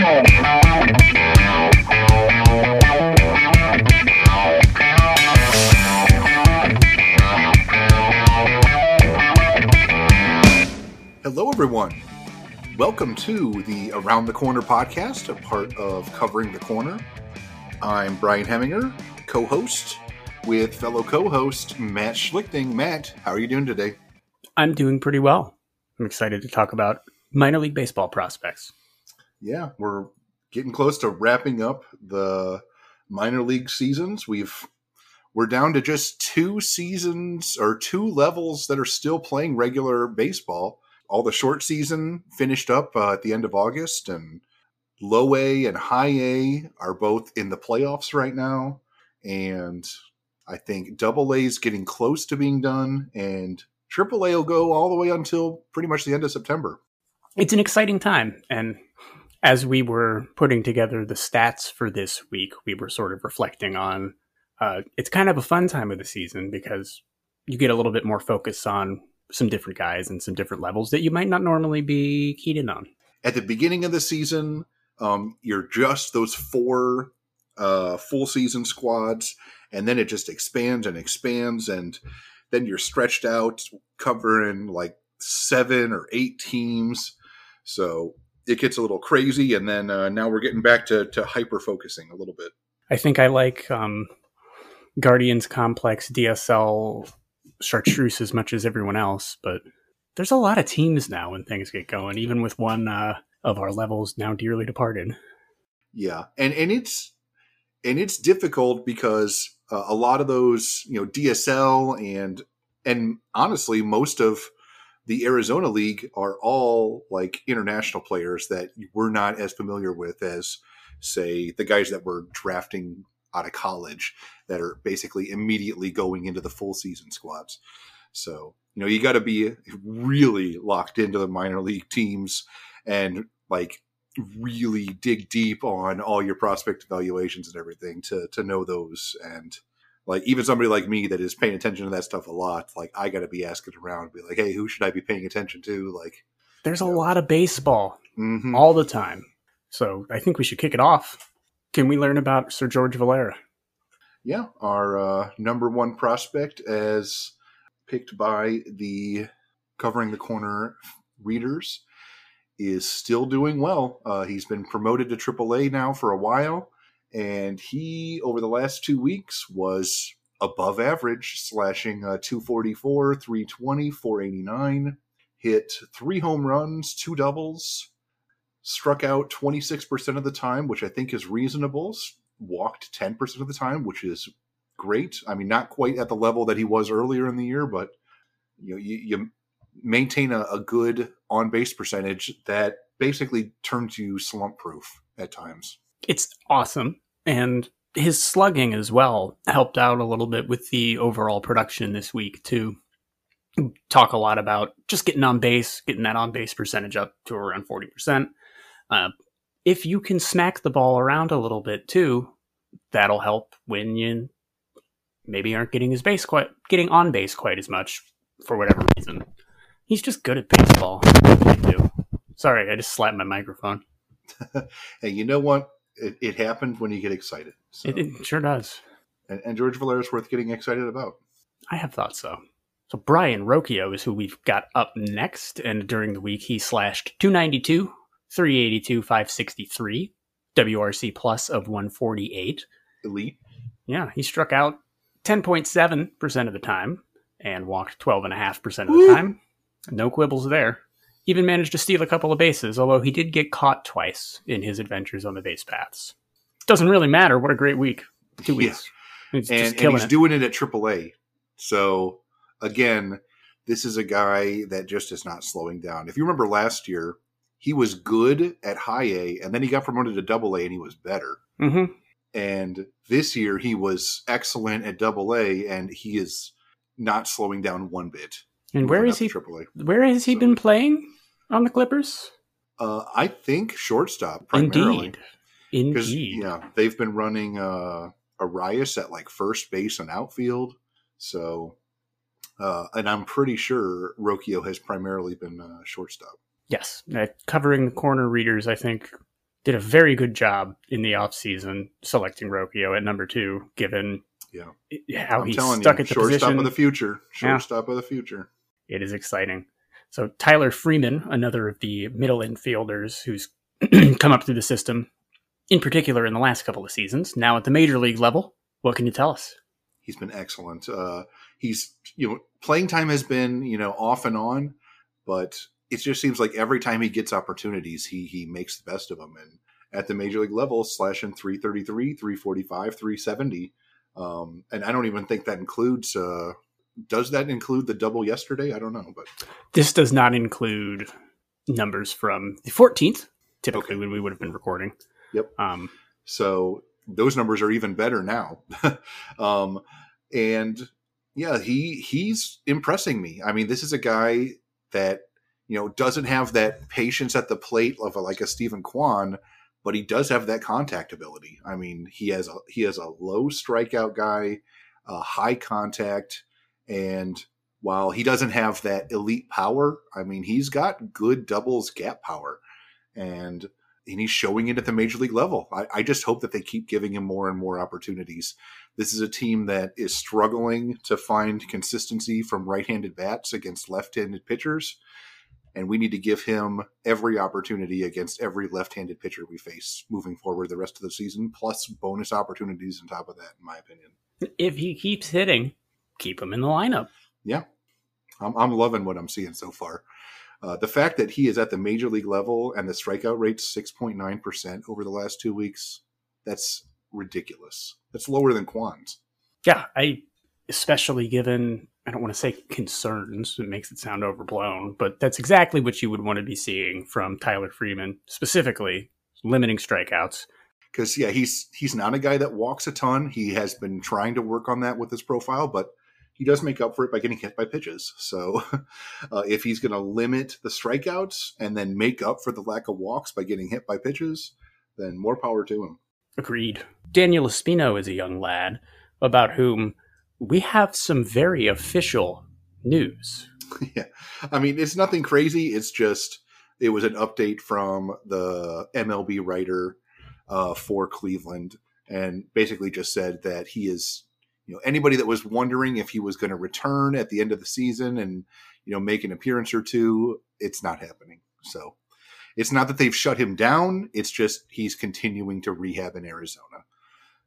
Hello, everyone. Welcome to the Around the Corner podcast, a part of Covering the Corner. I'm Brian Heminger, co host with fellow co host Matt Schlichting. Matt, how are you doing today? I'm doing pretty well. I'm excited to talk about minor league baseball prospects. Yeah, we're getting close to wrapping up the minor league seasons. We've we're down to just two seasons or two levels that are still playing regular baseball. All the short season finished up uh, at the end of August, and low A and high A are both in the playoffs right now. And I think double A is getting close to being done, and triple A will go all the way until pretty much the end of September. It's an exciting time. And as we were putting together the stats for this week, we were sort of reflecting on uh, it's kind of a fun time of the season because you get a little bit more focus on some different guys and some different levels that you might not normally be keyed in on. At the beginning of the season, um, you're just those four uh, full season squads, and then it just expands and expands, and then you're stretched out covering like seven or eight teams. So it gets a little crazy, and then uh, now we're getting back to, to hyper focusing a little bit. I think I like um, Guardians Complex DSL Chartreuse as much as everyone else, but there's a lot of teams now when things get going, even with one uh, of our levels now dearly departed. Yeah, and and it's and it's difficult because uh, a lot of those, you know, DSL and and honestly, most of the Arizona League are all like international players that we're not as familiar with as, say, the guys that were drafting out of college that are basically immediately going into the full season squads. So, you know, you got to be really locked into the minor league teams and like really dig deep on all your prospect evaluations and everything to to know those and like even somebody like me that is paying attention to that stuff a lot like i got to be asking around be like hey who should i be paying attention to like there's a know. lot of baseball mm-hmm. all the time so i think we should kick it off can we learn about sir george valera yeah our uh, number one prospect as picked by the covering the corner readers is still doing well. Uh, he's been promoted to AAA now for a while, and he over the last two weeks was above average, slashing uh, 244, 320, 489, hit three home runs, two doubles, struck out 26% of the time, which I think is reasonable, walked 10% of the time, which is great. I mean, not quite at the level that he was earlier in the year, but you know, you, you maintain a, a good on base percentage that basically turns you slump proof at times. It's awesome. And his slugging as well helped out a little bit with the overall production this week, too. Talk a lot about just getting on base, getting that on base percentage up to around 40%. Uh, if you can smack the ball around a little bit, too, that'll help when you maybe aren't getting his base quite getting on base quite as much for whatever reason. He's just good at baseball. Sorry, I just slapped my microphone. hey, you know what? It, it happens when you get excited. So. It, it, sure does. And, and George Valera is worth getting excited about. I have thought so. So Brayan Rocchio is who we've got up next, and during the week he slashed 292, 382, 563, WRC plus of 148. Elite. Yeah, he struck out 10.7% of the time and walked 12.5% of the Woo! time. No quibbles there. Even managed to steal a couple of bases, although he did get caught twice in his adventures on the base paths. Doesn't really matter. What a great week. Two weeks. Yeah. He's and, and he's it. doing it at AAA. So, again, this is a guy that just is not slowing down. If you remember last year, he was good at high A, and then he got promoted to double A, and he was better. Mm-hmm. And this year, he was excellent at double A, and he is not slowing down one bit. And where is he? AAA. Where has he so, been playing on the Clippers? Uh, I think shortstop primarily. Indeed, indeed. Yeah, they've been running uh, Arias at like first base and outfield. So, uh, and I'm pretty sure Rocchio has primarily been uh, shortstop. Yes, uh, covering the corner readers. I think did a very good job in the offseason selecting Rocchio at number two, given yeah. how I'm he's telling stuck you, at the shortstop position. of the future. Yeah. Shortstop of the future. it is exciting. So Tyler Freeman, another of the middle infielders who's come up through the system, in particular in the last couple of seasons, now at the major league level. What can you tell us? He's been excellent. Uh, he's you know playing time has been you know off and on, but it just seems like every time he gets opportunities, he he makes the best of them. And at the major league level, slashing 333, 345, 370. Um, and I don't even think that includes. Uh, does that include the double yesterday? I don't know, but This does not include numbers from the 14th, typically Okay. when we would have been recording. Yep. Um, So those numbers are even better now. um, and yeah, he he's impressing me. I mean, this is a guy that you know doesn't have that patience at the plate of a, like a Steven Kwan, but he does have that contact ability. I mean, he has a he has a low strikeout guy, a high contact, and while he doesn't have that elite power, I mean, he's got good doubles gap power, and and he's showing it at the major league level. I, I just hope that they keep giving him more and more opportunities. This is a team that is struggling to find consistency from right-handed bats against left-handed pitchers, and we need to give him every opportunity against every left-handed pitcher we face moving forward the rest of the season, plus bonus opportunities on top of that, in my opinion. if he keeps hitting, keep him in the lineup. Yeah, I'm, I'm loving what I'm seeing so far. Uh, the fact that he is at the major league level and the strikeout rate's 6.9% over the last two weeks, that's ridiculous. That's lower than Kwan's. Yeah, I especially given I don't want to say concerns, it makes it sound overblown, but that's exactly what you would want to be seeing from Tyler Freeman, specifically limiting strikeouts. Because yeah, he's he's not a guy that walks a ton. He has been trying to work on that with his profile, but he does make up for it by getting hit by pitches. So uh, if he's going to limit the strikeouts and then make up for the lack of walks by getting hit by pitches, then more power to him. Agreed. Daniel Espino is a young lad about whom we have some very official news. yeah. I mean, it's nothing crazy. It's just it was an update from the MLB writer uh, for Cleveland, and basically just said that he is, you know, anybody that was wondering if he was going to return at the end of the season and you know make an appearance or two, it's not happening. So it's not that they've shut him down. It's just he's continuing to rehab in Arizona.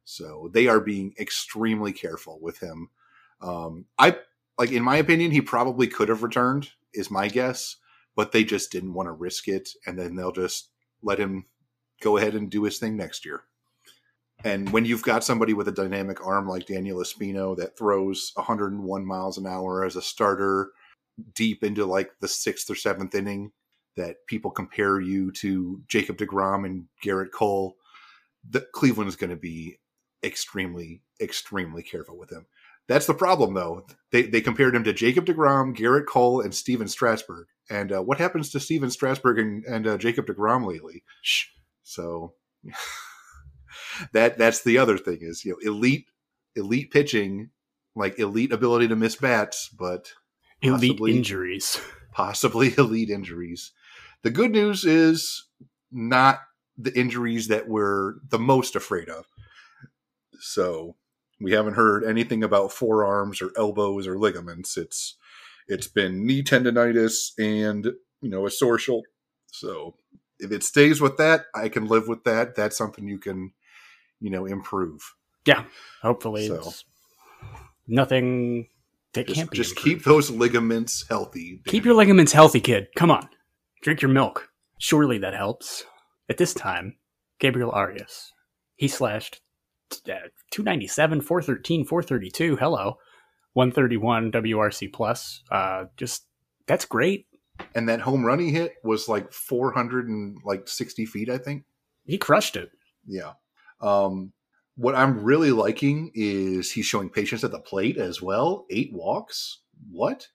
So they are being extremely careful with him. Um, I like in my opinion, he probably could have returned, is my guess, but they just didn't want to risk it, and then they'll just let him go ahead and do his thing next year. And when you've got somebody with a dynamic arm like Daniel Espino that throws 101 miles an hour as a starter deep into like the sixth or seventh inning, that people compare you to Jacob DeGrom and Gerrit Cole, the Cleveland is going to be extremely, extremely careful with him. That's the problem, though. They they compared him to Jacob Degrom, Gerrit Cole, and Stephen Strasburg. And uh, what happens to Stephen Strasburg and, and uh, Jacob Degrom lately? Shh. So that that's the other thing is you know elite elite pitching, like elite ability to miss bats, but Elite Possibly. injuries. possibly elite injuries. The good news is not the injuries that we're the most afraid of. So we haven't heard anything about forearms or elbows or ligaments. It's it's been knee tendonitis and you know a sore shoulder. So if it stays with that, I can live with that. That's something you can you know improve. Yeah, hopefully, So. it's nothing that Just, can't be. just improved. keep those ligaments healthy. keep your ligaments healthy, kid. Come on, drink your milk. Surely that helps. At this time, Gabriel Arias, he slashed uh, 297, 413, 432. Hello, 131 WRC plus. Uh, just that's great. and that home run he hit was like 400 and like 60 feet, I think. He crushed it. Yeah. Um, what I'm really liking is he's showing patience at the plate as well. Eight walks. What?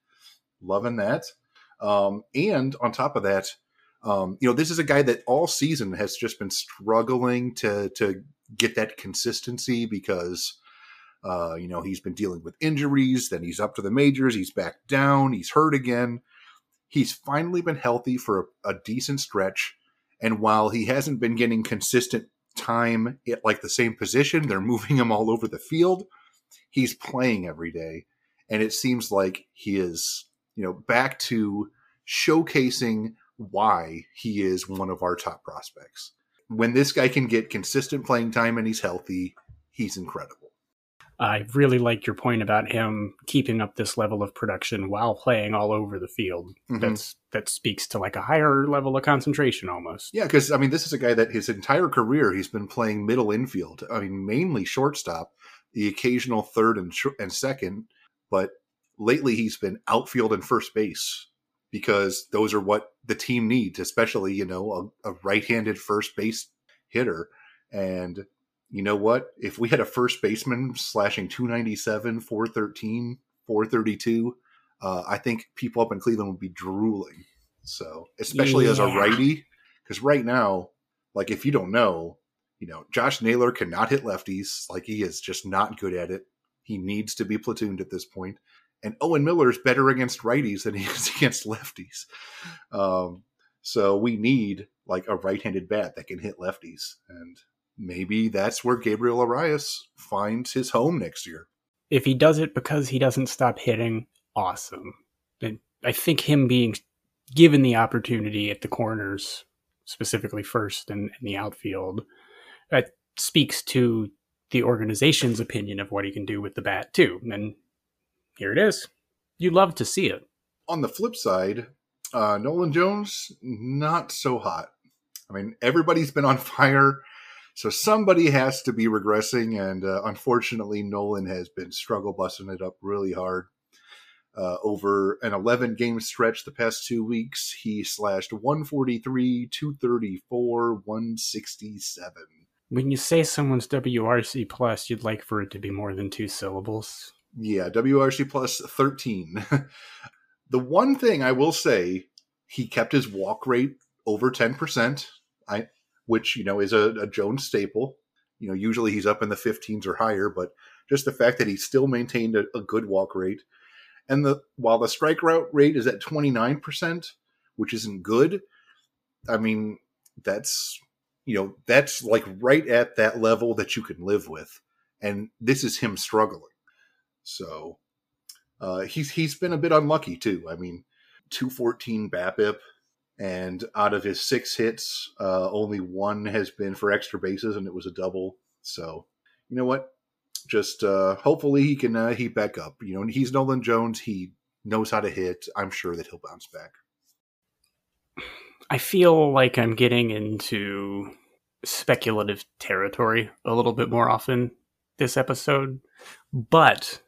Loving that. Um, and on top of that, um, you know, this is a guy that all season has just been struggling to to get that consistency because uh, you know, he's been dealing with injuries, then he's up to the majors, he's back down, he's hurt again. He's finally been healthy for a, a decent stretch, And while he hasn't been getting consistent time at like the same position, they're moving him all over the field. He's playing every day. And it seems like he is, you know, back to showcasing why he is one of our top prospects. When this guy can get consistent playing time and he's healthy, he's incredible. I really like your point about him keeping up this level of production while playing all over the field. Mhm. That's that speaks to like a higher level of concentration almost. Yeah, because I mean, this is a guy that his entire career he's been playing middle infield. I mean, mainly shortstop, the occasional third and sh- and second, but lately he's been outfield and first base because those are what the team needs, especially you know a, a right-handed first base hitter. And you know what? If we had a first baseman slashing 297, 413, 432, uh, I think people up in Cleveland would be drooling. So, especially as a righty, because right now, like if you don't know, you know, Josh Naylor cannot hit lefties. Like he is just not good at it. He needs to be platooned at this point. And Owen Miller is better against righties than he is against lefties. Um, so we need like a right-handed bat that can hit lefties, and maybe that's where Gabriel Arias finds his home next year. If he does it because he doesn't stop hitting, awesome. And I think him being given the opportunity at the corners, specifically first and in the outfield, that speaks to the organization's opinion of what he can do with the bat too. And here it is. You love to see it. On the flip side, uh, Nolan Jones not so hot. I mean, everybody's been on fire, so somebody has to be regressing, and uh, unfortunately, Nolan has been struggle busting it up really hard. Uh, over an 11 game stretch the past two weeks, he slashed 143, 234, 167. When you say someone's WRC plus, you'd like for it to be more than two syllables. Yeah, WRC plus 13. the one thing I will say, he kept his walk rate over 10%, I, which, you know, is a, a Jones staple. You know, usually he's up in the 15s or higher, but just the fact that he still maintained a, a good walk rate. And the while the strike route rate is at 29%, which isn't good, I mean, that's, you know, that's like right at that level that you can live with. And this is him struggling. So uh, he's he's been a bit unlucky too. I mean, two fourteen BABIP, and out of his six hits, uh, only one has been for extra bases, and it was a double. So you know what? Just uh, hopefully he can uh, heat back up. You know, he's Nolan Jones. He knows how to hit. I'm sure that he'll bounce back. I feel like I'm getting into speculative territory a little bit more often this episode. But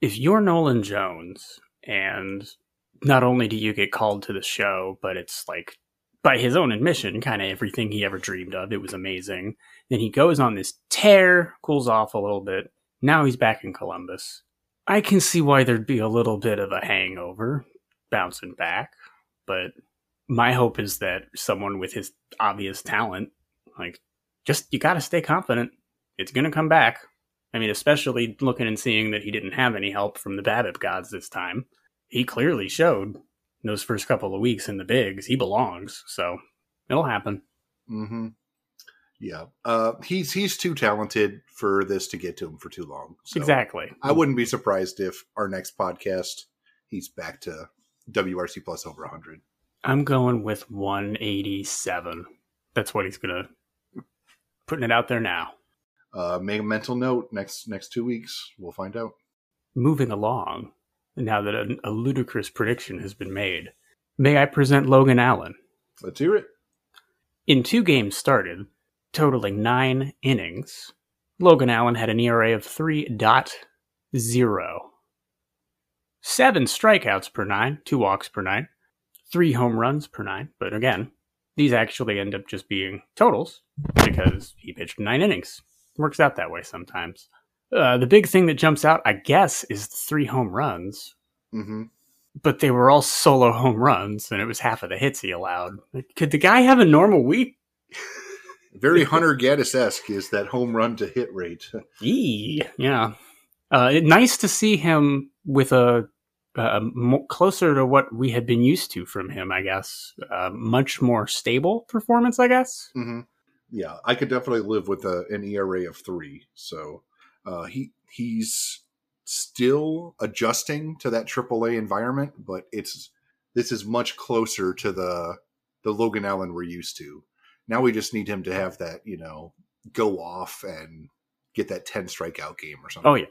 if you're Nolan Jones and not only do you get called to the show, but it's like by his own admission, kind of everything he ever dreamed of. It was amazing. Then he goes on this tear, cools off a little bit. Now he's back in Columbus. I can see why there'd be a little bit of a hangover bouncing back, but my hope is that someone with his obvious talent, like, just you got to stay confident. It's going to come back. I mean, especially looking and seeing that he didn't have any help from the BABIP gods this time. He clearly showed those first couple of weeks in the bigs he belongs. So it'll happen. hmm Yeah, uh, he's he's too talented for this to get to him for too long. So exactly. I wouldn't be surprised if our next podcast he's back to WRC plus over 100. I'm going with 187. That's what he's gonna putting it out there now. Uh, make a mental note. Next next two weeks, we'll find out. Moving along, now that a, a ludicrous prediction has been made, may I present Logan Allen? Let's hear it. In two games started, totaling nine innings, Logan Allen had an ERA of 3.0. Seven strikeouts per nine, two walks per nine, three home runs per nine. But again, these actually end up just being totals because he pitched nine innings. Works out that way sometimes. Uh, the big thing that jumps out, I guess, is the three home runs, hmm but they were all solo home runs, and it was half of the hits he allowed. Could the guy have a normal week? Very Hunter Gaddis esque is that home run to hit rate. Yee, yeah. Uh, it, nice to see him with a uh, mo- closer to what we had been used to from him, I guess. Uh, much more stable performance, I guess. Mm-hmm. Yeah, I could definitely live with a, an ERA of three. So uh, he he's still adjusting to that AAA environment, but it's this is much closer to the the Logan Allen we're used to. Now we just need him to have that, you know, go off and get that 10 strikeout game or something. Oh yeah.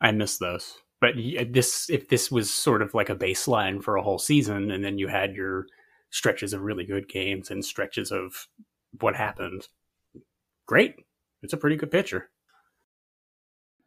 I miss those. But this if this was sort of like a baseline for a whole season and then you had your stretches of really good games and stretches of what happened. Great. It's a pretty good pitcher.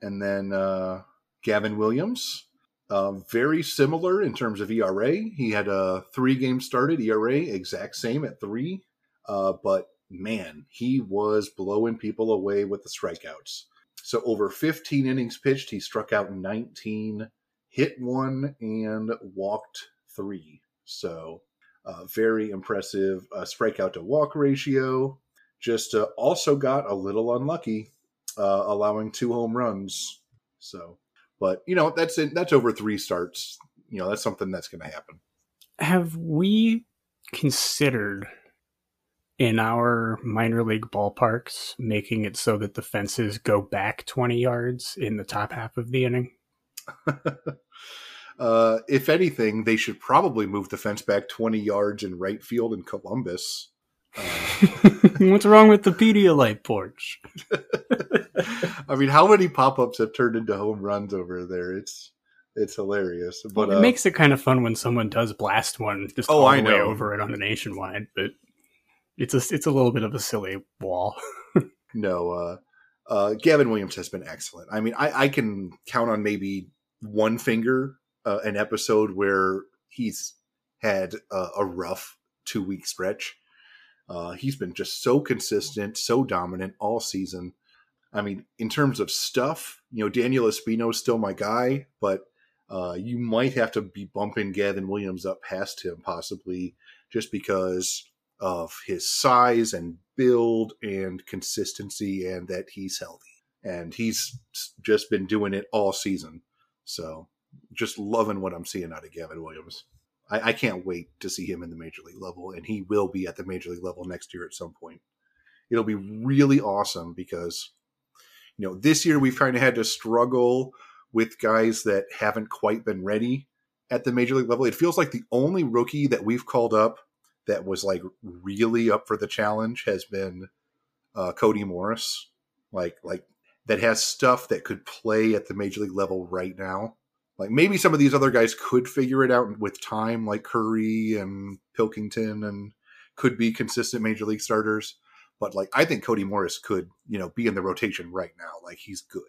And then uh Gavin Williams, uh, very similar in terms of ERA. He had a three game started ERA, exact same at three. Uh, but man, he was blowing people away with the strikeouts. So over 15 innings pitched, he struck out 19, hit one, and walked three. So uh, very impressive uh, strikeout to walk ratio. Just uh, also got a little unlucky, uh, allowing two home runs. So but you know, that's it. That's over three starts. You know, that's something that's going to happen. Have we considered in our minor league ballparks making it so that the fences go back 20 yards in the top half of the inning? uh, if anything, they should probably move the fence back 20 yards in right field in Columbus. Uh, What's wrong with the Pedialyte porch? I mean, how many pop-ups have turned into home runs over there? It's it's hilarious. But it uh, makes it kind of fun when someone does blast one just oh, all the I way over it on the nationwide. But it's a it's a little bit of a silly wall. no, uh, uh, Gavin Williams has been excellent. I mean, I, I can count on maybe one finger uh, an episode where he's had a rough two week stretch. Uh, he's been just so consistent, so dominant all season. I mean, in terms of stuff, you know, Daniel Espino is still my guy, but uh, you might have to be bumping Gavin Williams up past him, possibly just because of his size and build and consistency, and that he's healthy. And he's just been doing it all season. So, just loving what I'm seeing out of Gavin Williams. I, I can't wait to see him in the major league level, and he will be at the major league level next year at some point. It'll be really awesome because you know, this year we've kind of had to struggle with guys that haven't quite been ready at the major league level. It feels like the only rookie that we've called up that was like really up for the challenge has been uh, Cody Morris, like like that has stuff that could play at the major league level right now. Like maybe some of these other guys could figure it out with time, like Curry and Pilkington, and could be consistent major league starters. But like I think Cody Morris could, you know, be in the rotation right now. Like he's good.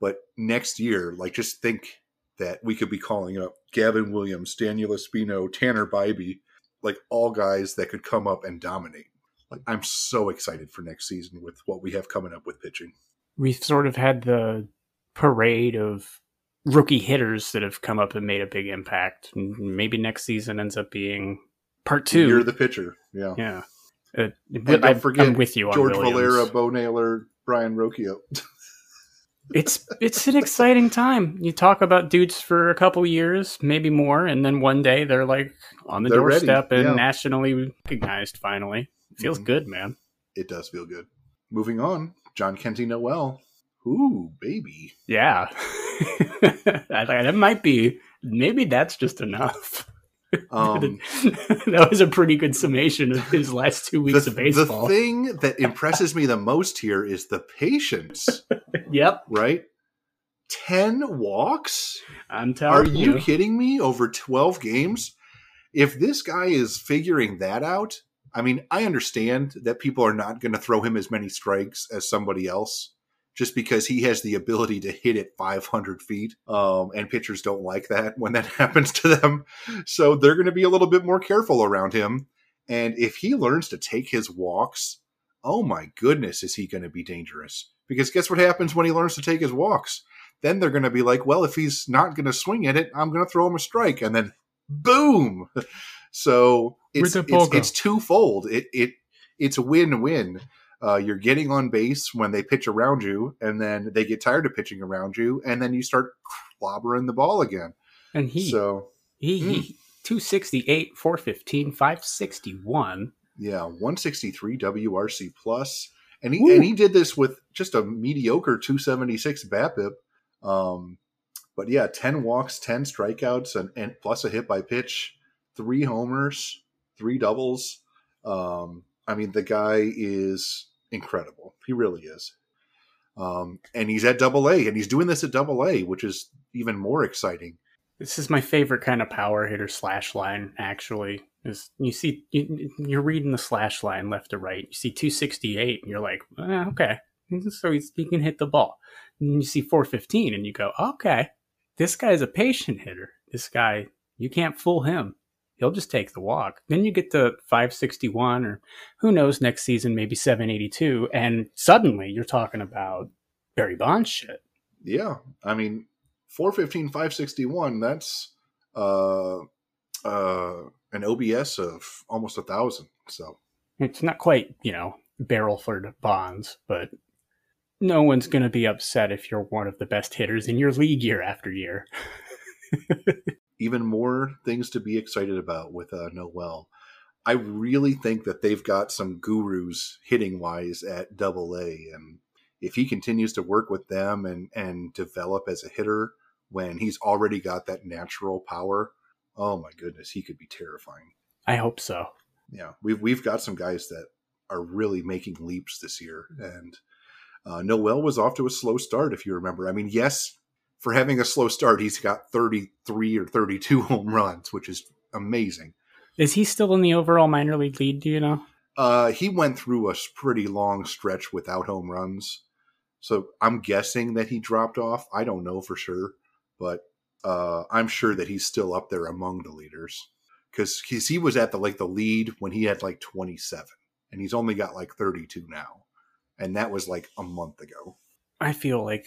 But next year, like just think that we could be calling up Gavin Williams, Daniel Espino, Tanner Bibee, like all guys that could come up and dominate. Like I'm so excited for next season with what we have coming up with pitching. We've sort of had the parade of rookie hitters that have come up and made a big impact. Maybe next season ends up being part two. You're the pitcher. Yeah. Yeah. Uh, don't I, forget I'm with you George. Valera, Bo Naylor, Brayan Rocchio. it's it's an exciting time. You talk about dudes for a couple years, maybe more, and then one day they're like on the they're doorstep ready. and yeah. nationally recognized. Finally, it feels mm-hmm. good, man. It does feel good. Moving on, Jhonkensy Noel. Ooh, baby. Yeah, that might be. Maybe that's just enough. Um, that was a pretty good summation of his last two weeks the, of baseball. The thing that impresses me the most here is the patience. yep. Right? 10 walks? I'm telling you. Are you kidding me? Over 12 games? If this guy is figuring that out, I mean, I understand that people are not going to throw him as many strikes as somebody else just because he has the ability to hit it 500 feet. Um, and pitchers don't like that when that happens to them. So they're going to be a little bit more careful around him. And if he learns to take his walks, oh my goodness, is he going to be dangerous? Because guess what happens when he learns to take his walks? Then they're going to be like, well, if he's not going to swing at it, I'm going to throw him a strike. And then boom. So it's, it's, it's twofold. It, it, it's a win-win uh, you're getting on base when they pitch around you, and then they get tired of pitching around you, and then you start clobbering the ball again. And he, so He, mm. he 268, 415, 561. Yeah, 163 WRC plus. And he and he did this with just a mediocre 276 BABIP. Um, but yeah, 10 walks, 10 strikeouts, and, and plus a hit by pitch, three homers, three doubles. Um, I mean, the guy is incredible. He really is. Um, and he's at double A, and he's doing this at double A, which is even more exciting. This is my favorite kind of power hitter slash line, actually. Is you see, you, are reading the slash line left to right. You see 268, and you're like, eh, okay, so he can hit the ball. And you see 415, and you go, okay, this guy's a patient hitter. This guy, you can't fool him he'll just take the walk. Then you get to 561 or who knows next season, maybe 782. And suddenly you're talking about Barry Bonds shit. Yeah. I mean, 415, 561, that's uh, uh, an OPS of almost a thousand. So it's not quite, you know, Barrelford Bonds, but no one's going to be upset if you're one of the best hitters in your league year after year. even more things to be excited about with uh, Noel. I really think that they've got some gurus hitting wise at Double A, and if he continues to work with them and and develop as a hitter when he's already got that natural power, oh my goodness, he could be terrifying. I hope so. Yeah, we've we've got some guys that are really making leaps this year, and uh, Noel was off to a slow start. If you remember, I mean, yes, for having a slow start, he's got 33 or 32 home runs, which is amazing. Is he still in the overall minor league lead? Do you know? Uh, he went through a pretty long stretch without home runs. So I'm guessing that he dropped off. I don't know for sure, but uh, I'm sure that he's still up there among the leaders because he was at the like the lead when he had like 27, and he's only got like 32 now, and that was like a month ago. I feel like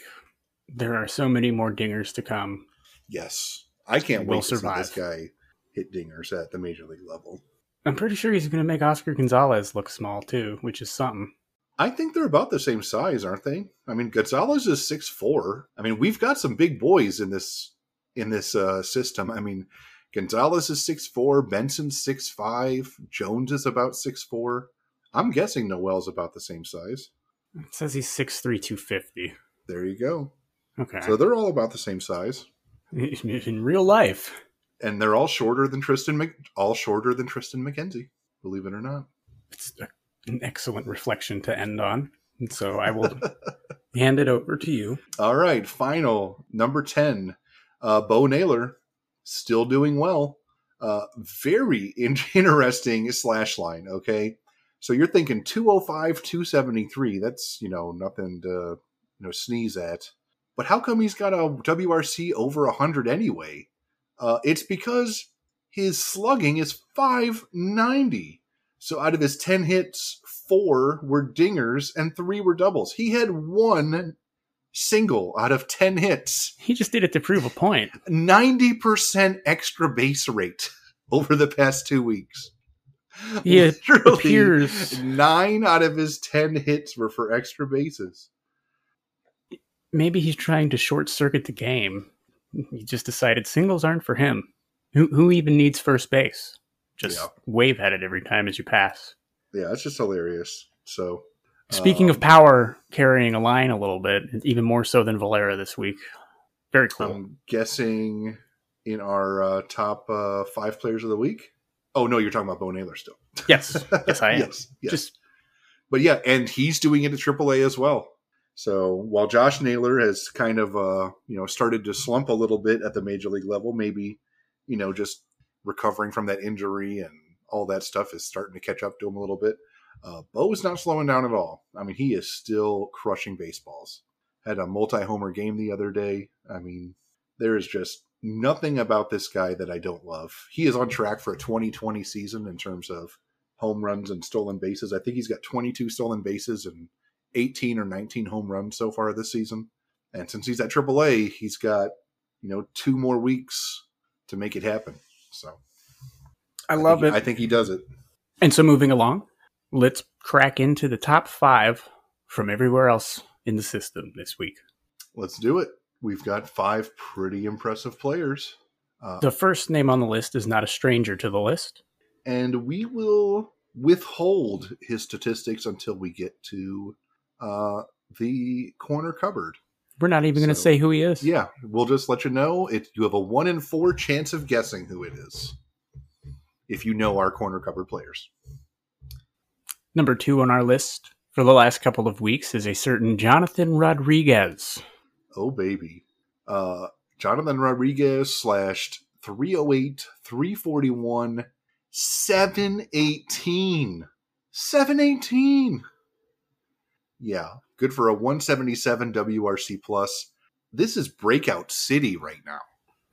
there are so many more dingers to come. Yes, I can't wait to survive. see this guy hit dingers at the major league level. I'm pretty sure he's going to make Oscar Gonzalez look small too, which is something. I think they're about the same size, aren't they? I mean, Gonzalez is six four. I mean, we've got some big boys in this in this uh, system. I mean, Gonzalez is six four, Benson's six five, Jones is about six four. I'm guessing Noel's about the same size. It says he's six three, two fifty. There you go. Okay. So they're all about the same size in real life, and they're all shorter than Triston. Mc- all shorter than Triston McKenzie. Believe it or not, it's an excellent reflection to end on. And so I will hand it over to you. All right, final number ten, uh, Bo Naylor, still doing well. Uh, very in- interesting slash line. Okay, so you're thinking 205, 273. That's you know nothing to you know sneeze at. But how come he's got a WRC over 100 anyway? Uh, it's because his slugging is 590. So out of his 10 hits, four were dingers and three were doubles. He had one single out of 10 hits. He just did it to prove a point. 90% extra base rate over the past two weeks. He Literally, appears. Nine out of his 10 hits were for extra bases maybe he's trying to short circuit the game. He just decided singles aren't for him. Who who even needs first base? Just yeah. wave at it every time as you pass. Yeah, it's just hilarious. So Speaking um, of power carrying a line a little bit, even more so than Valera this week. Very cool. I'm guessing in our uh, top uh, five players of the week. Oh no, you're talking about Bo Naylor still. Yes, yes, I am. yes, yes. Just, but yeah, and he's doing it at AAA as well. So while Josh Naylor has kind of uh, you know started to slump a little bit at the major league level, maybe you know just recovering from that injury and all that stuff is starting to catch up to him a little bit. Uh, Bo is not slowing down at all. I mean, he is still crushing baseballs. Had a multi-homer game the other day. I mean, there is just nothing about this guy that I don't love. He is on track for a 2020 season in terms of home runs and stolen bases. I think he's got 22 stolen bases and 18 or 19 home runs so far this season. And since he's at AAA, he's got, you know, two more weeks to make it happen. So I, I love it. I think he does it. And so moving along, let's crack into the top five from everywhere else in the system this week. Let's do it. We've got five pretty impressive players. Uh, The first name on the list is not a stranger to the list. and we will withhold his statistics until we get to uh, the corner cupboard. We're not even going to say who he is. Yeah, we'll just let you know. It you have a one in four chance of guessing who it is if you know our corner cupboard players. Number two on our list for the last couple of weeks is a certain Jonathan Rodriguez. Oh baby, uh, Jonathan Rodriguez slashed 308, 341, 718. 718. Yeah, good for a 177 WRC plus. This is breakout city right now.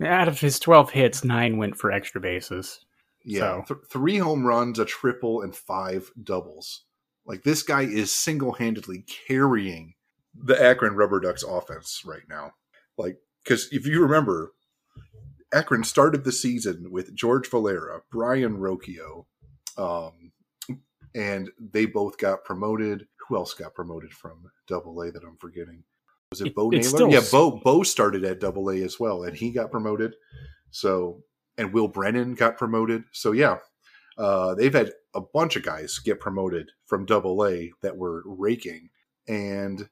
Out of his 12 hits, nine went for extra bases. Yeah, So- th- three home runs, a triple, and five doubles. Like this guy is single handedly carrying the Akron Rubber Ducks offense right now. Like, because if you remember, Akron started the season with George Valera, Brayan Rocchio, um, and they both got promoted. Who else got promoted from Double A that I'm forgetting? Was it, It- Bo Naylor? still Yeah, Bo Bo started at Double A as well, and he got promoted. So, and Will Brennan got promoted. So yeah, uh, they've had a bunch of guys get promoted from Double A that were raking, and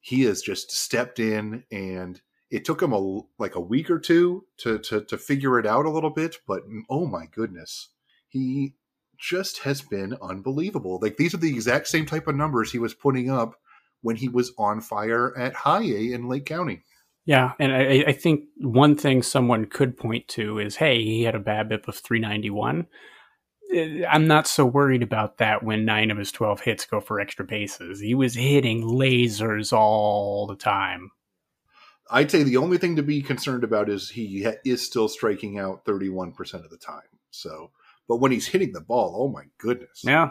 he has just stepped in and it took him a like a week or two to to to figure it out a little bit but oh my goodness he just has been unbelievable like these are the exact same type of numbers he was putting up when he was on fire at high A in Lake County Yeah, and I, I think one thing someone could point to is, hey, he had a bad BABIP of 391. Eh, I'm not so worried about that when nine of his 12 hits go for extra bases. He was hitting lasers all the time. I'd say the only thing to be concerned about is he ha- is still striking out 31% of the time so but when he's hitting the ball oh my goodness Yeah,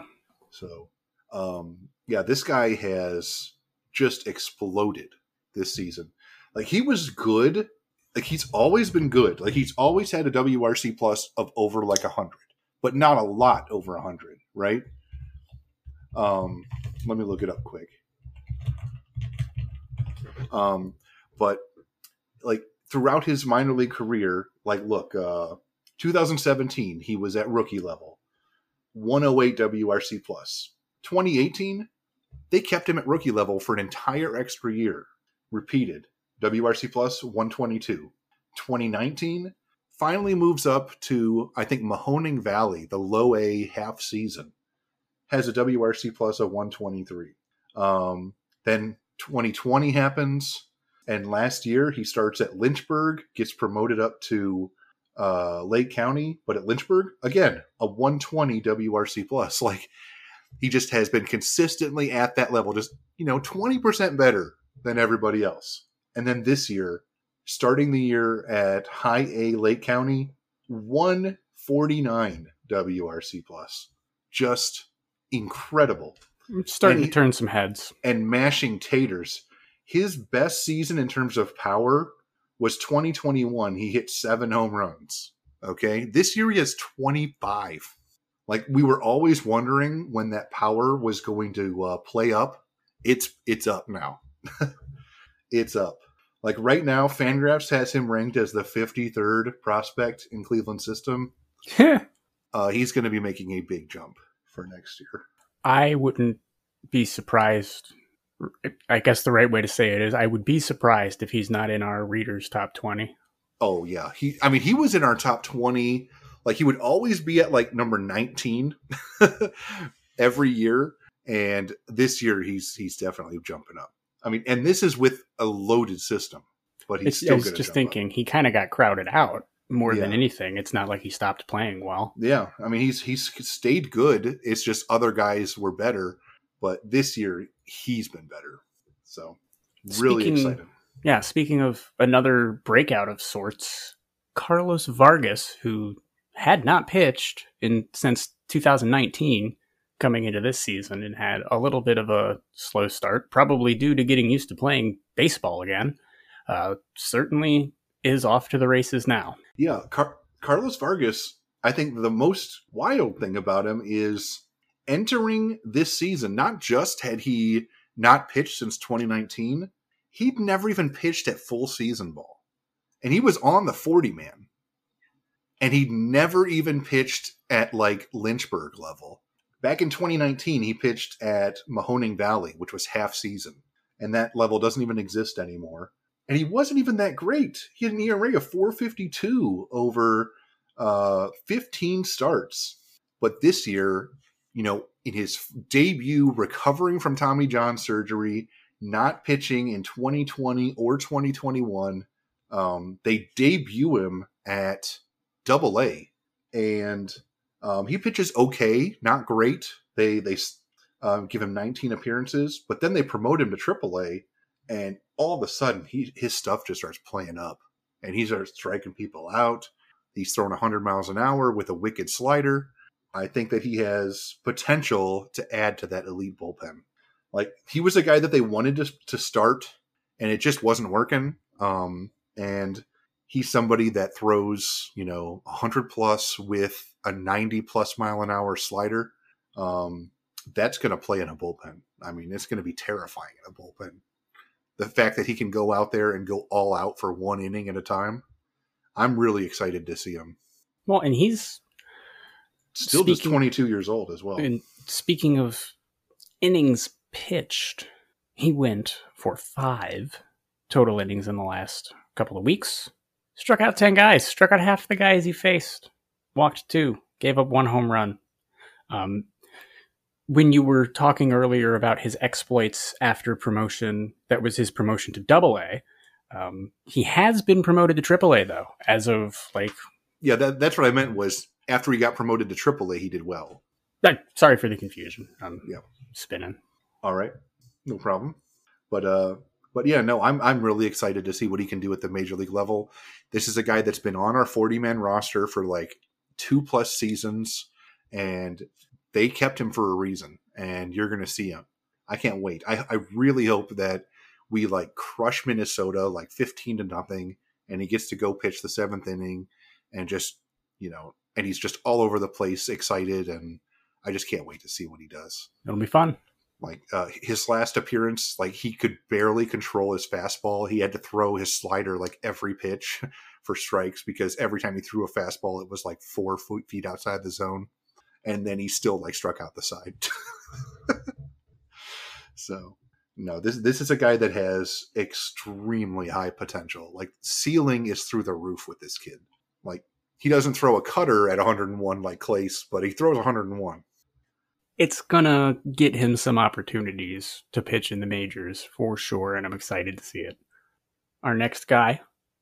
So, um, yeah, this guy has just exploded this season. Like he was good. Like he's always been good. Like he's always had a WRC plus of over like a hundred, but not a lot over a hundred, right? Um, let me look it up quick. Um, but like throughout his minor league career, like look, uh, 2017 he was at rookie level. 108 WRC plus. 2018, they kept him at rookie level for an entire extra year. Repeated. WRC plus 122. 2019 finally moves up to I think Mahoning Valley, the low A half season, has a WRC plus of 123. Um, then 2020 happens, and last year he starts at Lynchburg, gets promoted up to uh, Lake County, but at Lynchburg again a 120 WRC plus. Like he just has been consistently at that level, just you know 20 percent better than everybody else. And then this year, starting the year at High A Lake County, 149 WRC plus, just incredible it's starting And to turn some heads. and mashing taters. His best season in terms of power was 2021. He hit seven home runs. Okay. This year he has 25. Like we were always wondering when that power was going to uh, play up. It's it's up now. it's up. Like right now, Fangraphs has him ranked as the 53rd prospect in Cleveland system. Uh, he's going to be making a big jump for next year. I wouldn't be surprised. I guess the right way to say it is I would be surprised if he's not in our readers' top 20. Oh yeah, he. I mean, he was in our top twenty. Like he would always be at like number nineteen every year, and this year he's he's definitely jumping up. I mean, and this is with a loaded system, but he's It's, still I was just thinking he kind of got crowded out more than anything. It's not like he stopped playing well. Yeah, I mean he's he's stayed good. It's just other guys were better, but this year he's been better. So really Speaking- excited. Yeah, speaking of another breakout of sorts, Carlos Vargas, who had not pitched in since 2019 coming into this season and had a little bit of a slow start, probably due to getting used to playing baseball again, uh, certainly is off to the races now. Yeah, Car- Carlos Vargas. I think the most wild thing about him is entering this season. Not just had he not pitched since 2019, he'd never even pitched at full season ball, and he was on the 40 man. and he'd never even pitched at like Lynchburg level. Back in 2019, he pitched at Mahoning Valley, which was half season, and that level doesn't even exist anymore. And he wasn't even that great. He had an ERA of 452 over uh, 15 starts. But this year, you know, in his debut, recovering from Tommy John surgery, not pitching in 2020 or 2021, um, they debut him at Double A, and um, he pitches okay, not great. They they um, give him 19 appearances, but then they promote him to Triple A, and all of a sudden, he his stuff just starts playing up, and he starts striking people out. He's throwing 100 miles an hour with a wicked slider. I think that he has potential to add to that elite bullpen. Like he was a guy that they wanted to, to start, and it just wasn't working. Um, and he's somebody that throws, you know, 100 plus with a 90 plus mile an hour slider. Um, that's going to play in a bullpen. I mean, it's going to be terrifying in a bullpen. The fact that he can go out there and go all out for one inning at a time, I'm really excited to see him. Well, and he's still speaking, just 22 years old as well. And speaking of innings pitched, he went for five total innings in the last couple of weeks. Struck out 10 guys, struck out half the guys he faced, walked two, gave up one home run. Um, when you were talking earlier about his exploits after promotion, that was his promotion to double A. Um, he has been promoted to triple A though, as of like. Yeah, that, that's what I meant was after he got promoted to triple A, he did well. Sorry for the confusion. I'm yeah. spinning. All right. No problem. But, uh, but yeah, no, I'm I'm really excited to see what he can do at the major league level. This is a guy that's been on our 40 man roster for like two plus seasons, and they kept him for a reason, and you're going to see him. I can't wait. I, I really hope that we like crush Minnesota like 15 to nothing, and he gets to go pitch the seventh inning and just, you know, and he's just all over the place, excited, and I just can't wait to see what he does. It'll be fun. Like uh, his last appearance, like he could barely control his fastball. He had to throw his slider like every pitch for strikes because every time he threw a fastball, it was like four feet outside the zone and then he still like struck out the side. so no, this this is a guy that has extremely high potential. Like ceiling is through the roof with this kid. Like he doesn't throw a cutter at 101 like Clase, but he throws 101. It's gonna get him some opportunities to pitch in the majors for sure, and I'm excited to see it. Our next guy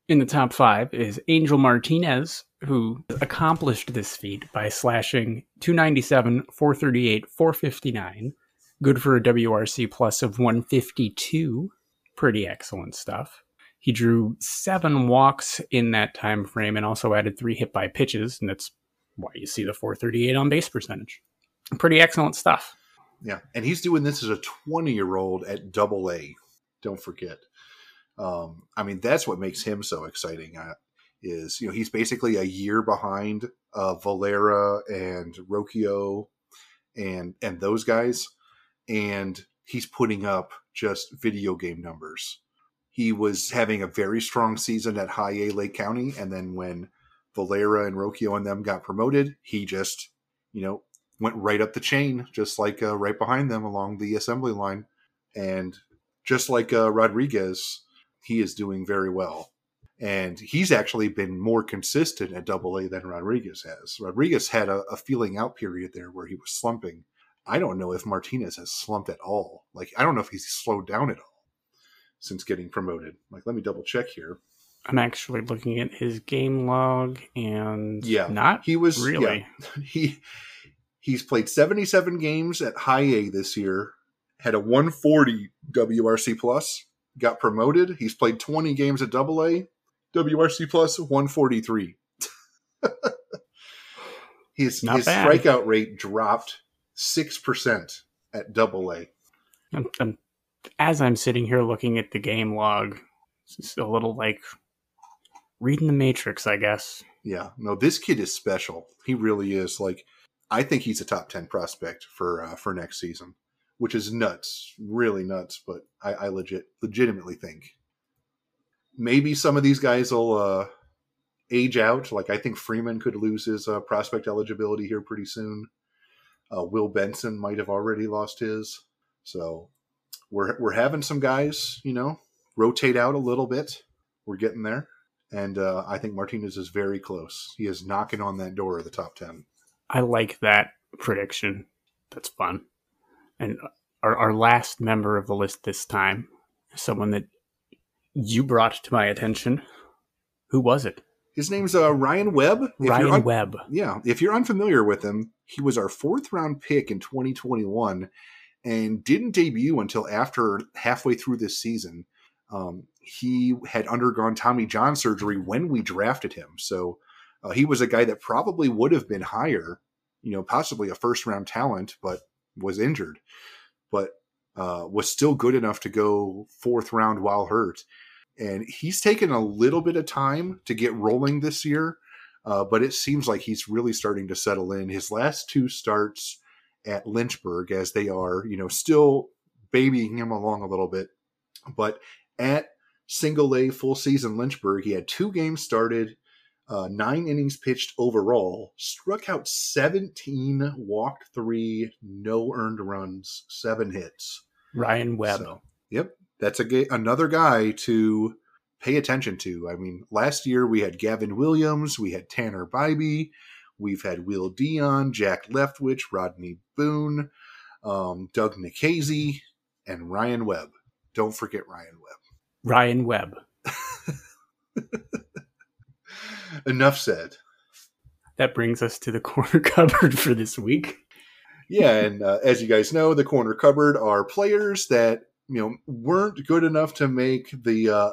in the top five is Angel Martinez, who accomplished this feat by slashing 297, 438, 459. Good for a WRC plus of 152. Pretty excellent stuff. He drew seven walks in that time frame and also added three hit by pitches, and that's why you see the 438 on base percentage. Pretty excellent stuff. Yeah, and he's doing this as a 20 year old at double A. Don't forget. Um, I mean, that's what makes him so exciting. Uh, is you know he's basically a year behind uh, Valera and Rocchio and and those guys, and he's putting up just video game numbers. He was having a very strong season at High A Lake County, and then when Valera and Rocchio and them got promoted, he just you know went right up the chain, just like uh, right behind them along the assembly line, and just like uh, Rodriguez, he is doing very well and he's actually been more consistent at double A than Rodriguez has. Rodriguez had a, a, feeling out period there where he was slumping. I don't know if Martinez has slumped at all. Like, I don't know if he's slowed down at all since getting promoted. Like, let me double check here. I'm actually looking at his game log and yeah, not he was really yeah, he he's played 77 games at high A this year, had a 140 WRC plus, got promoted. He's played 20 games at double A, WRC plus 143. his Not his bad. strikeout rate dropped 6% at double A. I'm, I'm, as I'm sitting here looking at the game log, it's a little like reading the Matrix, I guess. Yeah, no, this kid is special. He really is. Like, I think he's a top ten prospect for uh, for next season, which is nuts, really nuts. But I, I legit legitimately think maybe some of these guys will uh, age out. Like I think Freeman could lose his uh, prospect eligibility here pretty soon. Uh, Will Benson might have already lost his. So we're we're having some guys, you know, rotate out a little bit. We're getting there, and uh, I think Martinez is very close. He is knocking on that door of the top ten. I like that prediction. That's fun. And our, our last member of the list this time, someone that you brought to my attention. Who was it? His name's uh, Ryan Webb. If Ryan un- Webb. Yeah, if you're unfamiliar with him, he was our fourth round pick in 2021 and didn't debut until after halfway through this season. Um, he had undergone Tommy John surgery when we drafted him, so uh, he was a guy that probably would have been higher, you know, possibly a first round talent, but was injured, but uh, was still good enough to go fourth round while hurt. And he's taken a little bit of time to get rolling this year, uh, but it seems like he's really starting to settle in. His last two starts at Lynchburg, as they are, you know, still babying him along a little bit, but at single A full season Lynchburg, he had two games started, uh, nine innings pitched overall, struck out 17, walked three, no earned runs, seven hits. Ryan Webb. So, yep, that's a ga- another guy to pay attention to. I mean, last year we had Gavin Williams, we had Tanner Bibee, we've had Will Dion, Jack Leftwich, Rodney Boone, um, Doug Nikhazy, and Ryan Webb. Don't forget Ryan Webb. Ryan Webb. Enough said. That brings us to the corner cupboard for this week. Yeah, and uh, as you guys know, the corner cupboard are players that you know weren't good enough to make the uh,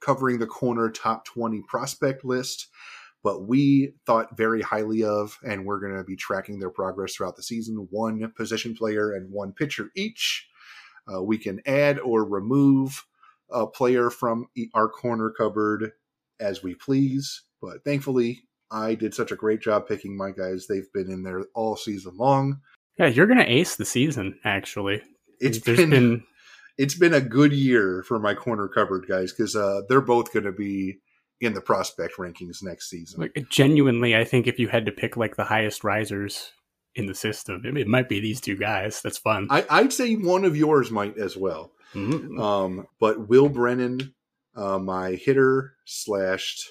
covering the corner top twenty prospect list, but we thought very highly of, and we're going to be tracking their progress throughout the season. One position player and one pitcher each. Uh, we can add or remove a player from our corner cupboard as we please, but thankfully. I did such a great job picking my guys. They've been in there all season long. Yeah, you're going to ace the season, actually. It's been, been it's been a good year for my corner cupboard guys because uh, they're both going to be in the prospect rankings next season. like genuinely, I think if you had to pick like the highest risers in the system, it, it might be these two guys. That's fun. I, I'd say one of yours might as well. Mhm. Um, but Will Brennan, uh, my hitter, slashed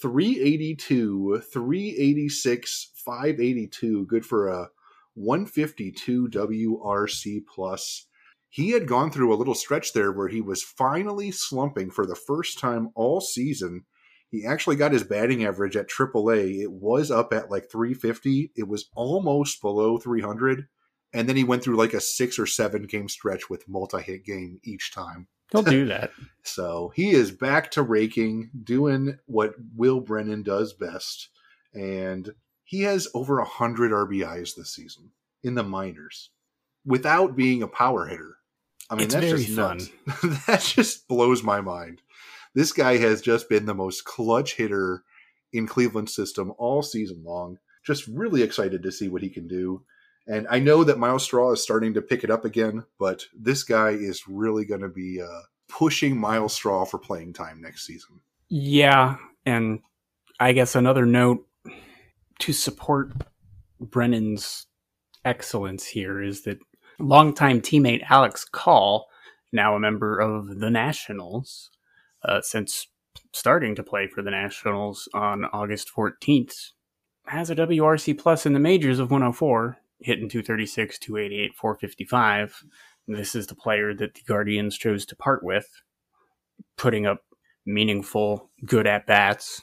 382, 386, 582, good for a 152 WRC plus. He had gone through a little stretch there where he was finally slumping for the first time all season. He actually got his batting average at AAA. It was up at like 350. It was almost below 300. And then he went through like a six or seven game stretch with multi hit game each time. He'll do that. So he is back to raking, doing what Will Brennan does best. And he has over 100 RBIs this season in the minors without being a power hitter. I mean, It's that's very just nuts. that just blows my mind. This guy has just been the most clutch hitter in Cleveland system all season long. Just really excited to see what he can do. And I know that Myles Straw is starting to pick it up again, but this guy is really going to be uh, pushing Myles Straw for playing time next season. Yeah, and I guess another note to support Brennan's excellence here is that longtime teammate Alex Call, now a member of the Nationals, uh, since starting to play for the Nationals on August 14th, has a WRC plus in the majors of 104, hitting 236, 288, 455. This is the player that the Guardians chose to part with, putting up meaningful, good at bats.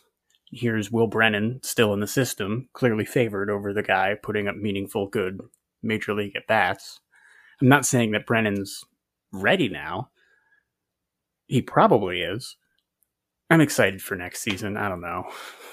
Here's Will Brennan still in the system, clearly favored over the guy putting up meaningful, good major league at bats. I'm not saying that Brennan's ready now. He probably is. I'm excited for next season. I don't know.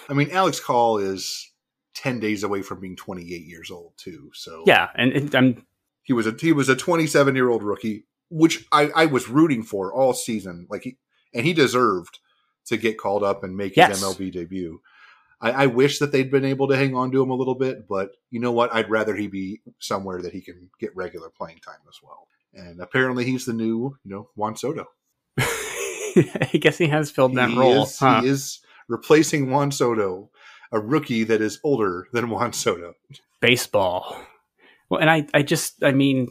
I mean, Alex Call is 10 days away from being 28 years old, too. So Yeah, and, and I'm he was a he was a 27 year old rookie, which I, I was rooting for all season. Like he and he deserved to get called up and make Yes. his MLB debut. I, I wish that they'd been able to hang on to him a little bit, but you know what? I'd rather he be somewhere that he can get regular playing time as well. And apparently, he's the new, you know, Juan Soto. I guess he has filled that he role. Is, huh? He is replacing Juan Soto, a rookie that is older than Juan Soto. Baseball. Well, and I, I just, I mean,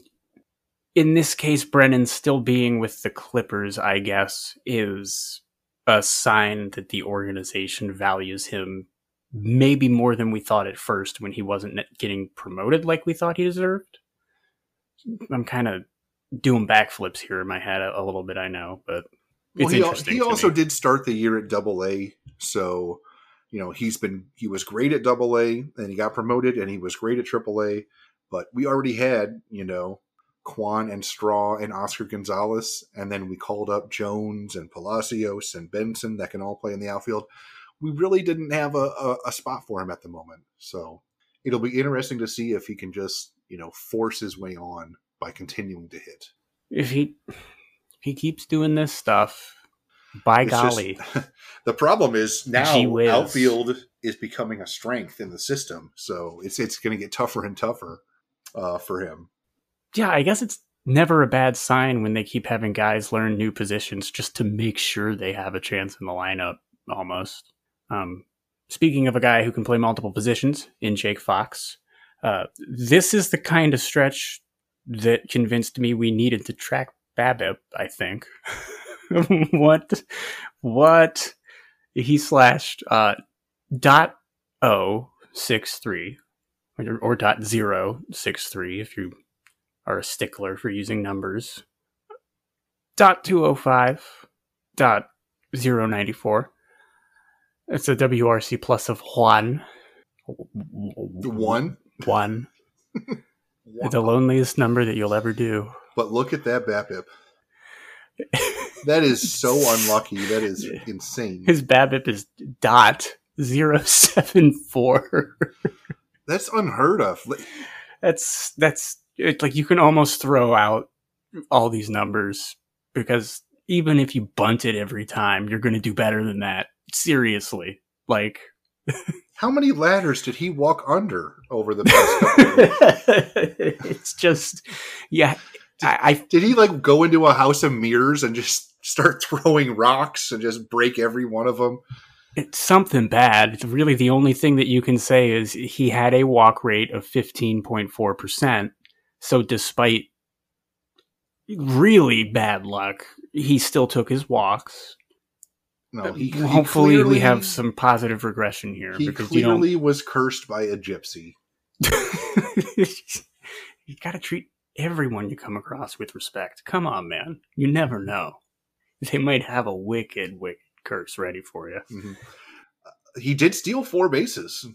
in this case, Brennan still being with the Clippers, I guess, is a sign that the organization values him maybe more than we thought at first when he wasn't getting promoted like we thought he deserved. I'm kind of doing backflips here in my head a, a little bit, I know, but well, he, he also me. did start the year at Double A, so you know he's been he was great at Double A, and he got promoted, and he was great at Triple A. But we already had you know Kwan and Straw and Oscar Gonzalez, and then we called up Jones and Palacios and Benson that can all play in the outfield. We really didn't have a, a, a spot for him at the moment, so it'll be interesting to see if he can just you know force his way on by continuing to hit. If he he keeps doing this stuff, by it's golly. Just, the problem is now outfield is becoming a strength in the system, so it's it's going to get tougher and tougher uh, for him. Yeah, I guess it's never a bad sign when they keep having guys learn new positions just to make sure they have a chance in the lineup. Almost. Um, speaking of a guy who can play multiple positions in Jake Fox, uh, this is the kind of stretch that convinced me we needed to track BABIP, I think. what what he slashed uh dot o six three or, or dot zero six three if you are a stickler for using numbers. Dot two oh five dot zero ninety four. It's a WRC plus of one. The one? One. the loneliest number that you'll ever do. But look at that BABIP. that is so unlucky. That is insane. His BABIP is dot zero seven four. That's unheard of. That's that's like you can almost throw out all these numbers because even if you bunt it every time, you're going to do better than that. Seriously, like. How many ladders did he walk under over the past couple of years? It's just, yeah, did, I, I, did he like go into a house of mirrors and just start throwing rocks and just break every one of them? It's something bad. It's really the only thing that you can say is he had a walk rate of 15.4%. So despite really bad luck, he still took his walks. No, he, he hopefully clearly, we have some positive regression here. He because clearly was cursed by a gypsy. you got to treat everyone you come across with respect. Come on, man. You never know. They might have a wicked, wicked curse ready for you. Mm-hmm. Uh, he did steal four bases.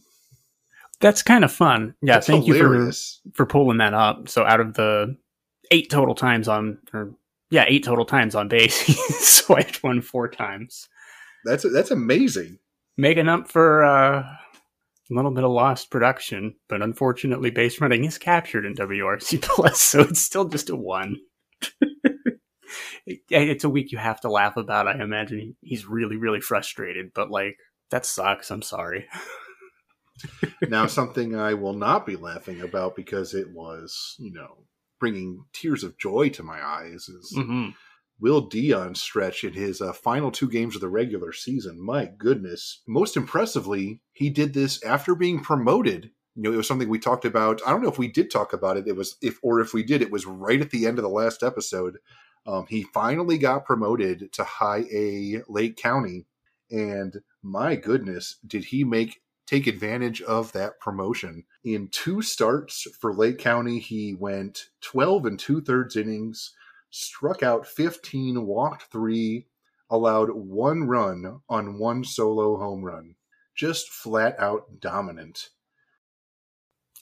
That's kind of fun. Yeah, That's thank hilarious. you for for pulling that up. So out of the eight total times on, or yeah, eight total times on base, he swiped one four times. That's that's amazing. Making up for uh, a little bit of lost production, but unfortunately, base running is captured in WRC Plus, so it's still just a one. it's a week you have to laugh about. I imagine he's really, really frustrated, but like that sucks. I'm sorry. now, something I will not be laughing about because it was, you know, bringing tears of joy to my eyes is. Mm-hmm Will Dion stretch in his uh, final two games of the regular season. My goodness. Most impressively, he did this after being promoted. You know, it was something we talked about. I don't know if we did talk about it. It was if or if we did, it was right at the end of the last episode. Um, he finally got promoted to high A Lake County, and my goodness, did he make take advantage of that promotion? In two starts for Lake County, he went 12 and two thirds innings, struck out 15, walked three, allowed one run on one solo home run. Just flat out dominant.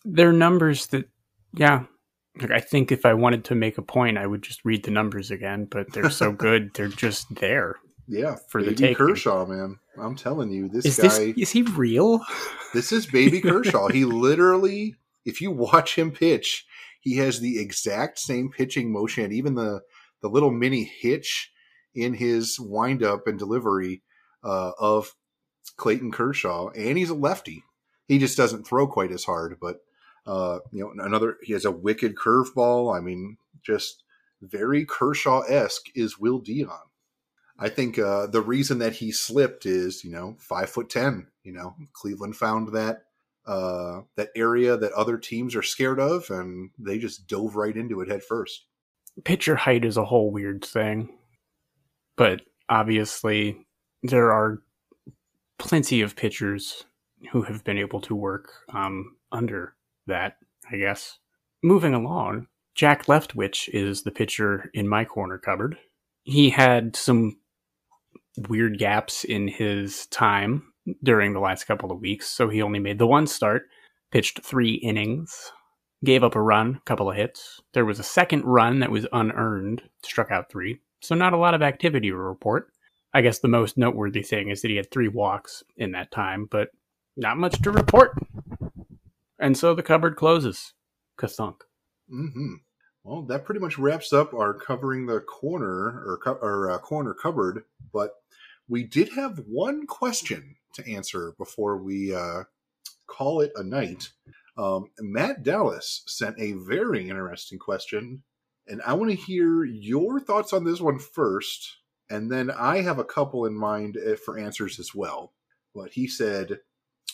They're numbers that, yeah. Like I think if I wanted to make a point, I would just read the numbers again, but they're so good, they're just there. Yeah, for baby the taking. Kershaw, man. I'm telling you, this is guy this, is he real? This is baby Kershaw. he literally, if you watch him pitch, he has the exact same pitching motion, and even the the little mini hitch in his windup and delivery uh, of Clayton Kershaw, and he's a lefty. He just doesn't throw quite as hard, but uh, you know, another he has a wicked curveball. I mean, just very Kershaw esque is Will Dion. I think uh, the reason that he slipped is, you know, five foot ten. You know, Cleveland found that uh, that area that other teams are scared of, and they just dove right into it head first. Pitcher height is a whole weird thing, but obviously there are plenty of pitchers who have been able to work um, under that. I guess. Moving along, Jack Leftwich is the pitcher in my corner cupboard. He had some weird gaps in his time during the last couple of weeks, so he only made the one start, pitched three innings, gave up a run, a couple of hits. There was a second run that was unearned, struck out three, so not a lot of activity to report. I guess the most noteworthy thing is that he had three walks in that time, but not much to report. And so the cupboard closes. Kathunk. Mm-hmm. Well, that pretty much wraps up our covering the corner or, or uh, corner cupboard. But we did have one question to answer before we uh, call it a night. Um, Matt Dallas sent a very interesting question, and I want to hear your thoughts on this one first, and then I have a couple in mind eh, for answers as well. But he said,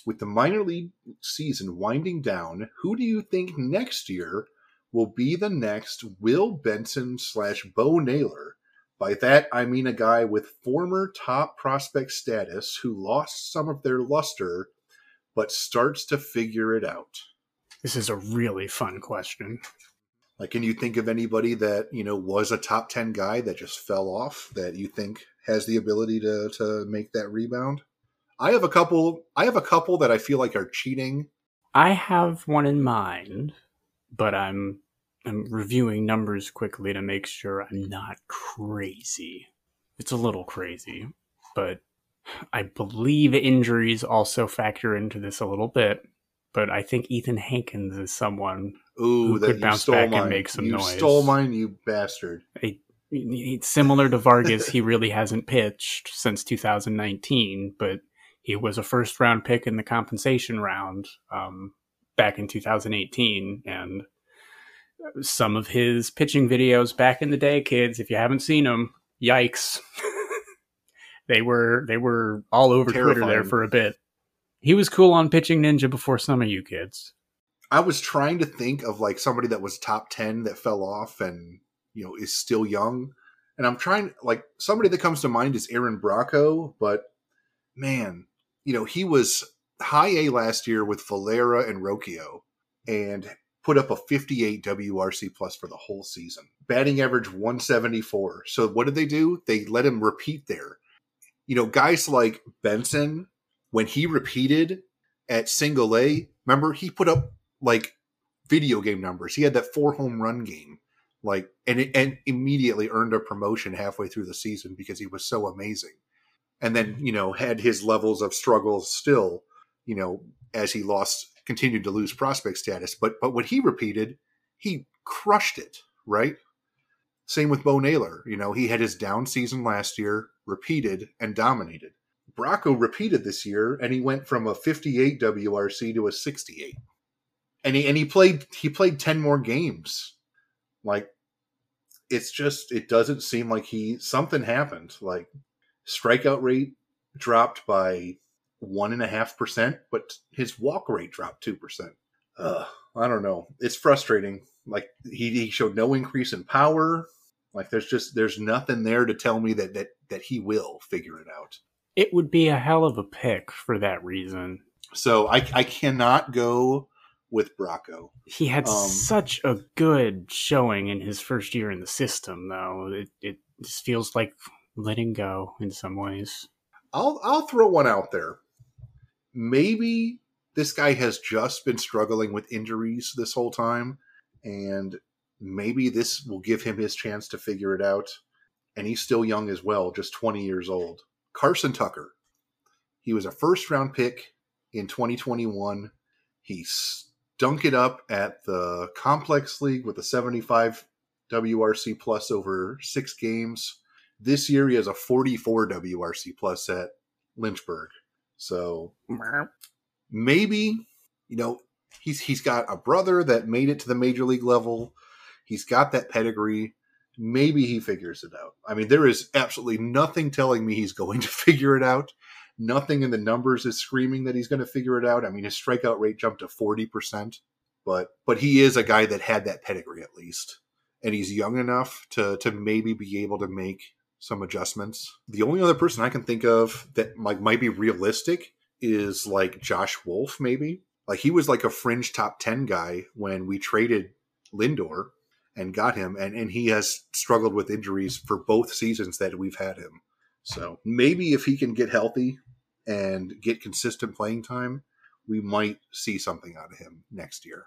with the minor league season winding down, who do you think next year will be the next Will Benson slash Bo Naylor. By that, I mean a guy with former top prospect status who lost some of their luster, but starts to figure it out. This is a really fun question. Like, can you think of anybody that, you know, was a top 10 guy that just fell off that you think has the ability to, to make that rebound? I have a couple, I have a couple that I feel like are cheating. I have one in mind, but I'm I'm reviewing numbers quickly to make sure I'm not crazy. It's a little crazy, but I believe injuries also factor into this a little bit. But I think Ethan Hankins is someone Ooh, who could bounce back mine. and make some you noise. You stole mine, you bastard. I, similar to Vargas, he really hasn't pitched since 2019, but he was a first round pick in the compensation round um, back in 2018, and some of his pitching videos back in the day, kids. If you haven't seen them, yikes! they were they were all over Terrifying. Twitter there for a bit. He was cool on Pitching Ninja before some of you kids. I was trying to think of like somebody that was top ten that fell off and you know is still young, and I'm trying like somebody that comes to mind is Aaron Bracho, but man, you know he was high A last year with Valera and Rocchio, and put up a 58 WRC plus for the whole season. Batting average 174. So what did they do? They let him repeat there. You know, guys like Benson, when he repeated at single A, remember he put up like video game numbers. He had that four home run game. Like and it, and immediately earned a promotion halfway through the season because he was so amazing. And then, mm-hmm. you know, had his levels of struggles still, you know, as he lost continued to lose prospect status. But but what he repeated, he crushed it, right? Same with Bo Naylor. You know, he had his down season last year, repeated and dominated. Bracho repeated this year, and he went from a 58 WRC to a 68. And he and he played he played 10 more games. Like it's just it doesn't seem like he something happened. Like strikeout rate dropped by one and a half percent, but his walk rate dropped two percent. I don't know. It's frustrating. Like he, he showed no increase in power. Like there's just there's nothing there to tell me that that that he will figure it out. It would be a hell of a pick for that reason. So I I cannot go with Bracho. He had um, such a good showing in his first year in the system, though. It it just feels like letting go in some ways. I'll I'll throw one out there maybe this guy has just been struggling with injuries this whole time, and maybe this will give him his chance to figure it out. And he's still young as well, just 20 years old. Carson Tucker. He was a first round pick in 2021. He stunk it up at the Complex League with a 75 WRC plus over six games. This year, he has a 44 WRC plus at Lynchburg. So maybe you know he's he's got a brother that made it to the major league level. He's got that pedigree, maybe he figures it out. I mean, there is absolutely nothing telling me he's going to figure it out. Nothing in the numbers is screaming that he's going to figure it out. I mean, his strikeout rate jumped to 40%, but but he is a guy that had that pedigree at least. And he's young enough to to maybe be able to make some adjustments. The only other person I can think of that like might be realistic is like Josh Wolf maybe. Like he was like a fringe top 10 guy when we traded Lindor and got him and and he has struggled with injuries for both seasons that we've had him. So maybe if he can get healthy and get consistent playing time, we might see something out of him next year.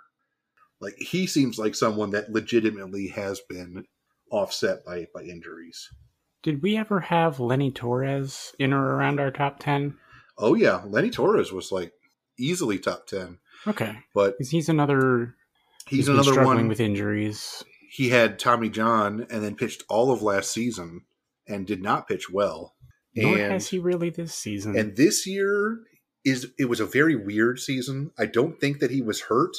Like he seems like someone that legitimately has been offset by by injuries. Did we ever have Lenny Torres in or around our top 10? Oh yeah, Lenny Torres was like easily top 10. Okay. But he's another he's, he's another struggling one with injuries. he had Tommy John and then pitched all of last season and did not pitch well. Nor and, has he really this season. and this year is it was a very weird season. I don't think that he was hurt,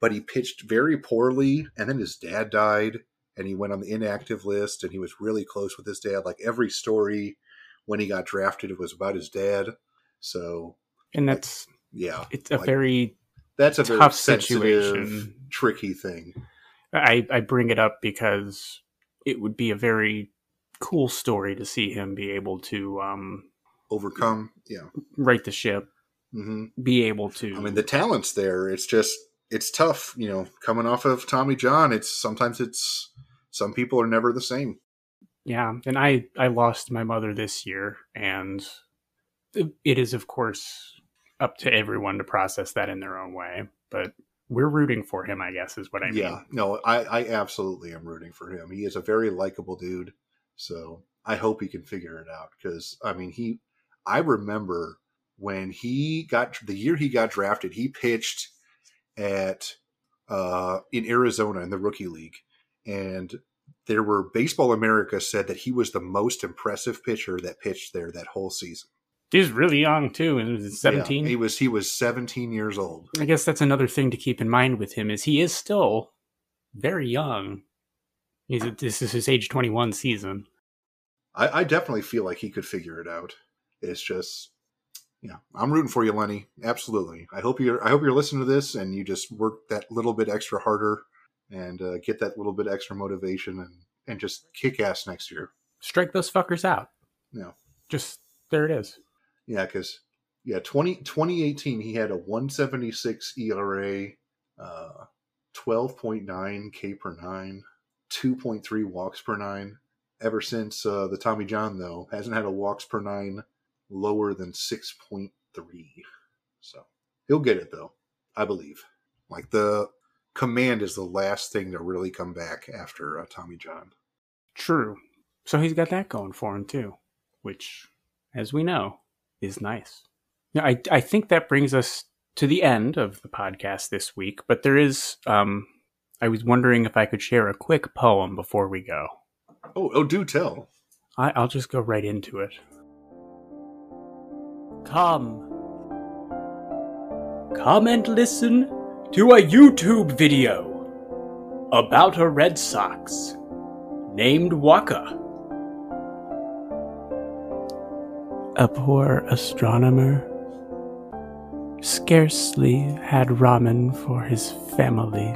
but he pitched very poorly and then his dad died and he went on the inactive list and he was really close with his dad. Like every story when he got drafted it was about his dad. So and that's yeah. it's a like, very that's a tough situation. tricky thing. I, I bring it up because it would be a very cool story to see him be able to um, Overcome, yeah. right the ship, hmm be able to. I mean, the talent's there. It's just it's tough, you know. Coming off of Tommy John, it's sometimes it's some people are never the same. yeah, and I I lost my mother this year, and it- is of course up to everyone to process that in their own way. But we're rooting for him, I guess, is what I mean. Yeah, no, I I absolutely am rooting for him. He is a very likable dude, so I hope he can figure it out. Because I mean, he, I remember when he got the year he got drafted, he pitched at uh in Arizona in the rookie league, and there were Baseball America said that he was the most impressive pitcher that pitched there that whole season. He's really young too, and he's Yeah, seventeen. he was he was 17 years old. I guess that's another thing to keep in mind with him is he is still very young. He's this is his age twenty one season. I, I definitely feel like he could figure it out. It's just, yeah, I'm rooting for you, Lenny. Absolutely. I hope you're. I hope you're listening to this and you just work that little bit extra harder and uh, get that little bit extra motivation and and just kick ass next year. Strike those fuckers out. Yeah. Just there it is. Yeah, because yeah, 20, 2018 he had a 176 ERA, uh, 12.9 K per nine, 2.3 walks per nine. Ever since uh, the Tommy John though, hasn't had a walks per nine lower than 6.3. So he'll get it though, I believe. Like the command is the last thing to really come back after uh, Tommy John. True. So he's got that going for him too, which, as we know, is nice. Now, I I think that brings us to the end of the podcast this week. But there is, um, I was wondering if I could share a quick poem before we go. Oh, oh, do tell. I, I'll just go right into it. Come. Come and listen to a YouTube video about a Red Sox named Waka. A poor astronomer scarcely had ramen for his family